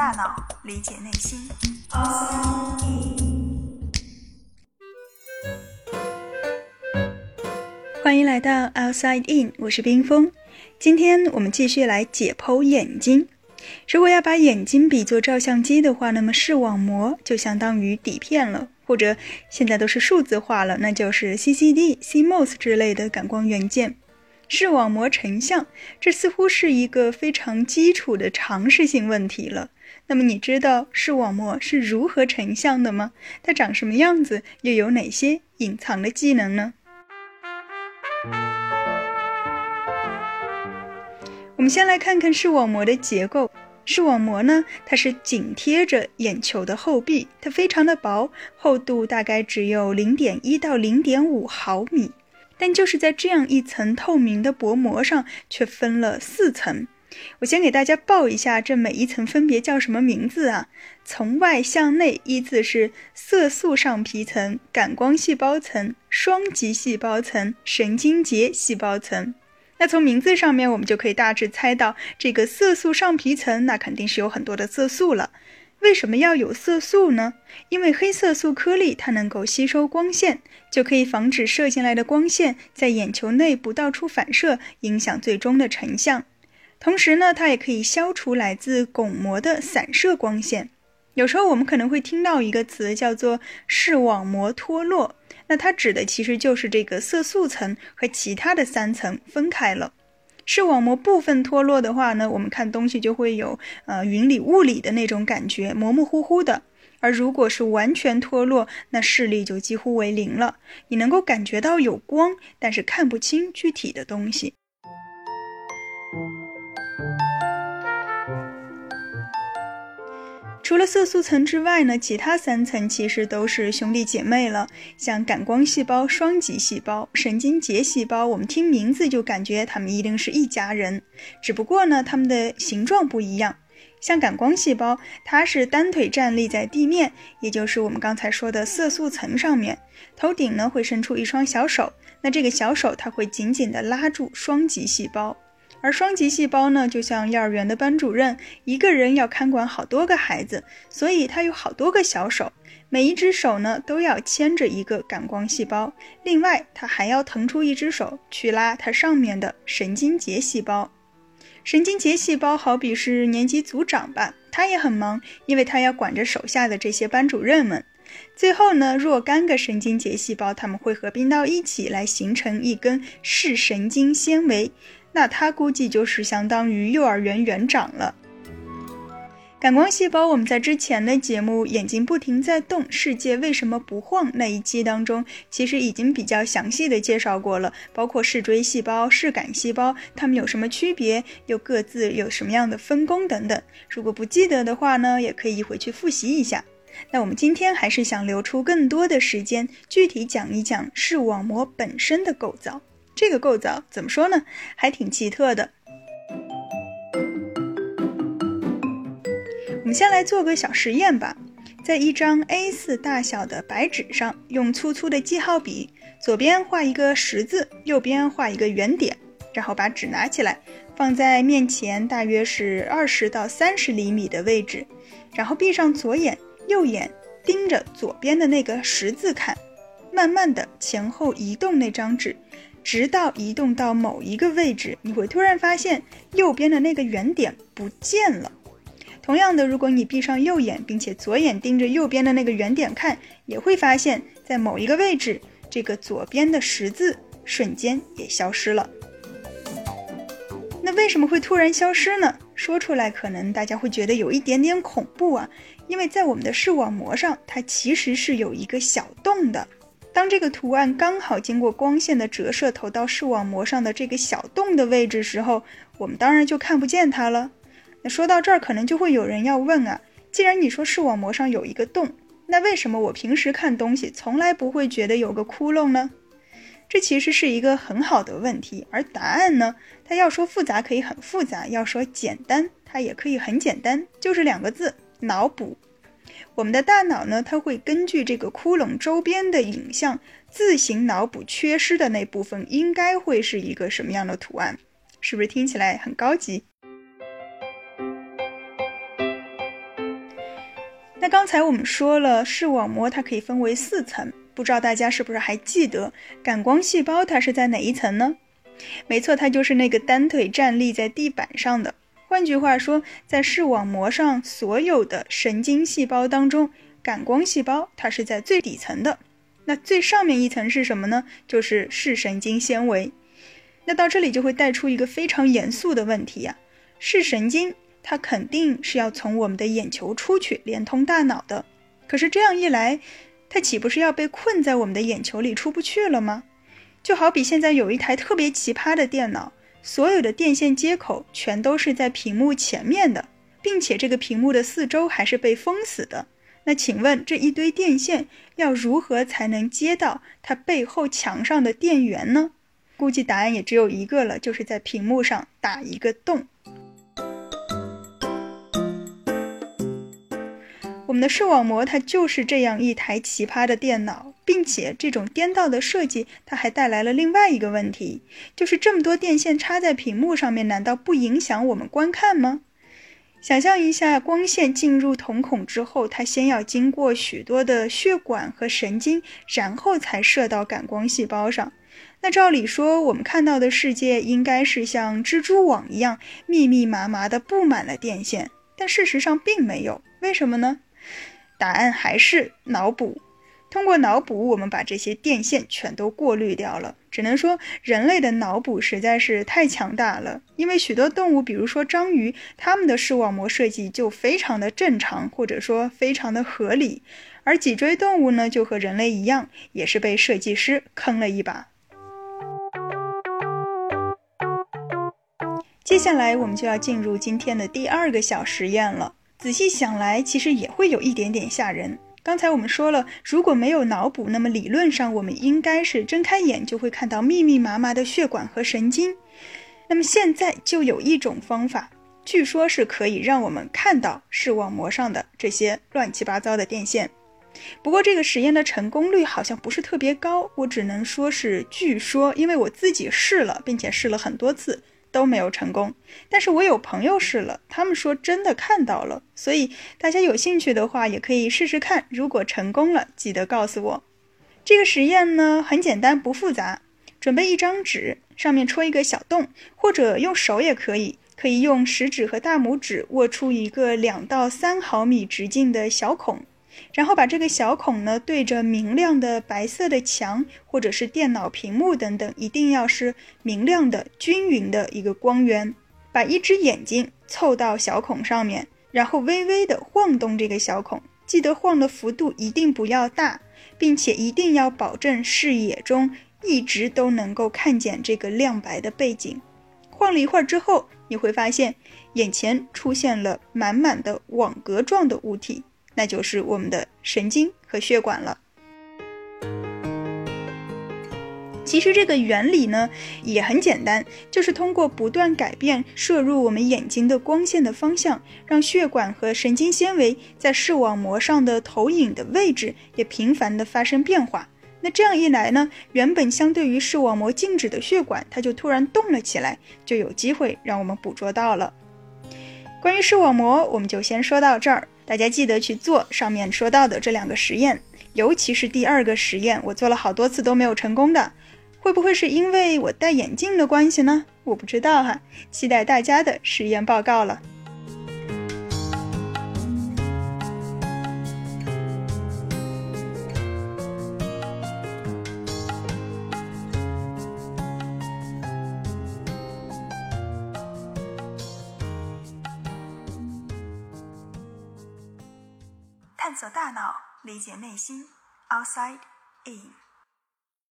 大脑，理解内心。欢迎来到 Outside In，我是冰峰。今天我们继续来解剖眼睛。如果要把眼睛比作照相机的话，那么视网膜就相当于底片了，或者现在都是数字化了，那就是 CCD、CMOS 之类的感光元件。视网膜成像，这似乎是一个非常基础的常识性问题了。那么你知道视网膜是如何成像的吗？它长什么样子？又有哪些隐藏的技能呢？我们先来看看视网膜的结构。视网膜呢，它是紧贴着眼球的后壁，它非常的薄，厚度大概只有零点一到零点五毫米。但就是在这样一层透明的薄膜上，却分了四层。我先给大家报一下，这每一层分别叫什么名字啊？从外向内依次是色素上皮层、感光细胞层、双极细胞层、神经节细胞层。那从名字上面，我们就可以大致猜到，这个色素上皮层，那肯定是有很多的色素了。为什么要有色素呢？因为黑色素颗粒它能够吸收光线，就可以防止射进来的光线在眼球内部到处反射，影响最终的成像。同时呢，它也可以消除来自巩膜的散射光线。有时候我们可能会听到一个词叫做视网膜脱落，那它指的其实就是这个色素层和其他的三层分开了。视网膜部分脱落的话呢，我们看东西就会有呃云里雾里的那种感觉，模模糊糊的；而如果是完全脱落，那视力就几乎为零了。你能够感觉到有光，但是看不清具体的东西。除了色素层之外呢，其他三层其实都是兄弟姐妹了。像感光细胞、双极细胞、神经节细胞，我们听名字就感觉它们一定是一家人。只不过呢，它们的形状不一样。像感光细胞，它是单腿站立在地面，也就是我们刚才说的色素层上面，头顶呢会伸出一双小手，那这个小手它会紧紧地拉住双极细胞。而双极细胞呢，就像幼儿园的班主任，一个人要看管好多个孩子，所以他有好多个小手，每一只手呢都要牵着一个感光细胞，另外他还要腾出一只手去拉它上面的神经节细胞。神经节细胞好比是年级组长吧，他也很忙，因为他要管着手下的这些班主任们。最后呢，若干个神经节细胞，它们会合并到一起来形成一根视神经纤维。那它估计就是相当于幼儿园园长了。感光细胞，我们在之前的节目《眼睛不停在动，世界为什么不晃》那一期当中，其实已经比较详细的介绍过了，包括视锥细胞、视杆细胞，它们有什么区别，又各自有什么样的分工等等。如果不记得的话呢，也可以回去复习一下。那我们今天还是想留出更多的时间，具体讲一讲视网膜本身的构造。这个构造怎么说呢？还挺奇特的。我们先来做个小实验吧，在一张 A4 大小的白纸上，用粗粗的记号笔，左边画一个十字，右边画一个圆点，然后把纸拿起来，放在面前，大约是二十到三十厘米的位置，然后闭上左眼，右眼盯着左边的那个十字看，慢慢的前后移动那张纸。直到移动到某一个位置，你会突然发现右边的那个圆点不见了。同样的，如果你闭上右眼，并且左眼盯着右边的那个圆点看，也会发现，在某一个位置，这个左边的十字瞬间也消失了。那为什么会突然消失呢？说出来可能大家会觉得有一点点恐怖啊，因为在我们的视网膜上，它其实是有一个小洞的。当这个图案刚好经过光线的折射投到视网膜上的这个小洞的位置时候，我们当然就看不见它了。那说到这儿，可能就会有人要问啊，既然你说视网膜上有一个洞，那为什么我平时看东西从来不会觉得有个窟窿呢？这其实是一个很好的问题，而答案呢，它要说复杂可以很复杂，要说简单它也可以很简单，就是两个字：脑补。我们的大脑呢，它会根据这个窟窿周边的影像，自行脑补缺失的那部分应该会是一个什么样的图案，是不是听起来很高级？那刚才我们说了，视网膜它可以分为四层，不知道大家是不是还记得，感光细胞它是在哪一层呢？没错，它就是那个单腿站立在地板上的。换句话说，在视网膜上所有的神经细胞当中，感光细胞它是在最底层的。那最上面一层是什么呢？就是视神经纤维。那到这里就会带出一个非常严肃的问题呀，视神经。它肯定是要从我们的眼球出去，连通大脑的。可是这样一来，它岂不是要被困在我们的眼球里出不去了吗？就好比现在有一台特别奇葩的电脑，所有的电线接口全都是在屏幕前面的，并且这个屏幕的四周还是被封死的。那请问这一堆电线要如何才能接到它背后墙上的电源呢？估计答案也只有一个了，就是在屏幕上打一个洞。我们的视网膜它就是这样一台奇葩的电脑，并且这种颠倒的设计，它还带来了另外一个问题，就是这么多电线插在屏幕上面，难道不影响我们观看吗？想象一下，光线进入瞳孔之后，它先要经过许多的血管和神经，然后才射到感光细胞上。那照理说，我们看到的世界应该是像蜘蛛网一样密密麻麻的布满了电线，但事实上并没有。为什么呢？答案还是脑补。通过脑补，我们把这些电线全都过滤掉了。只能说，人类的脑补实在是太强大了。因为许多动物，比如说章鱼，它们的视网膜设计就非常的正常，或者说非常的合理。而脊椎动物呢，就和人类一样，也是被设计师坑了一把。接下来，我们就要进入今天的第二个小实验了。仔细想来，其实也会有一点点吓人。刚才我们说了，如果没有脑补，那么理论上我们应该是睁开眼就会看到密密麻麻的血管和神经。那么现在就有一种方法，据说是可以让我们看到视网膜上的这些乱七八糟的电线。不过这个实验的成功率好像不是特别高，我只能说是据说，因为我自己试了，并且试了很多次。都没有成功，但是我有朋友试了，他们说真的看到了，所以大家有兴趣的话也可以试试看。如果成功了，记得告诉我。这个实验呢很简单，不复杂，准备一张纸，上面戳一个小洞，或者用手也可以，可以用食指和大拇指握出一个两到三毫米直径的小孔。然后把这个小孔呢对着明亮的白色的墙，或者是电脑屏幕等等，一定要是明亮的、均匀的一个光源。把一只眼睛凑到小孔上面，然后微微的晃动这个小孔，记得晃的幅度一定不要大，并且一定要保证视野中一直都能够看见这个亮白的背景。晃了一会儿之后，你会发现眼前出现了满满的网格状的物体。那就是我们的神经和血管了。其实这个原理呢也很简单，就是通过不断改变摄入我们眼睛的光线的方向，让血管和神经纤维在视网膜上的投影的位置也频繁的发生变化。那这样一来呢，原本相对于视网膜静止的血管，它就突然动了起来，就有机会让我们捕捉到了。关于视网膜，我们就先说到这儿。大家记得去做上面说到的这两个实验，尤其是第二个实验，我做了好多次都没有成功的，会不会是因为我戴眼镜的关系呢？我不知道哈，期待大家的实验报告了。探索大脑，理解内心。Outside in。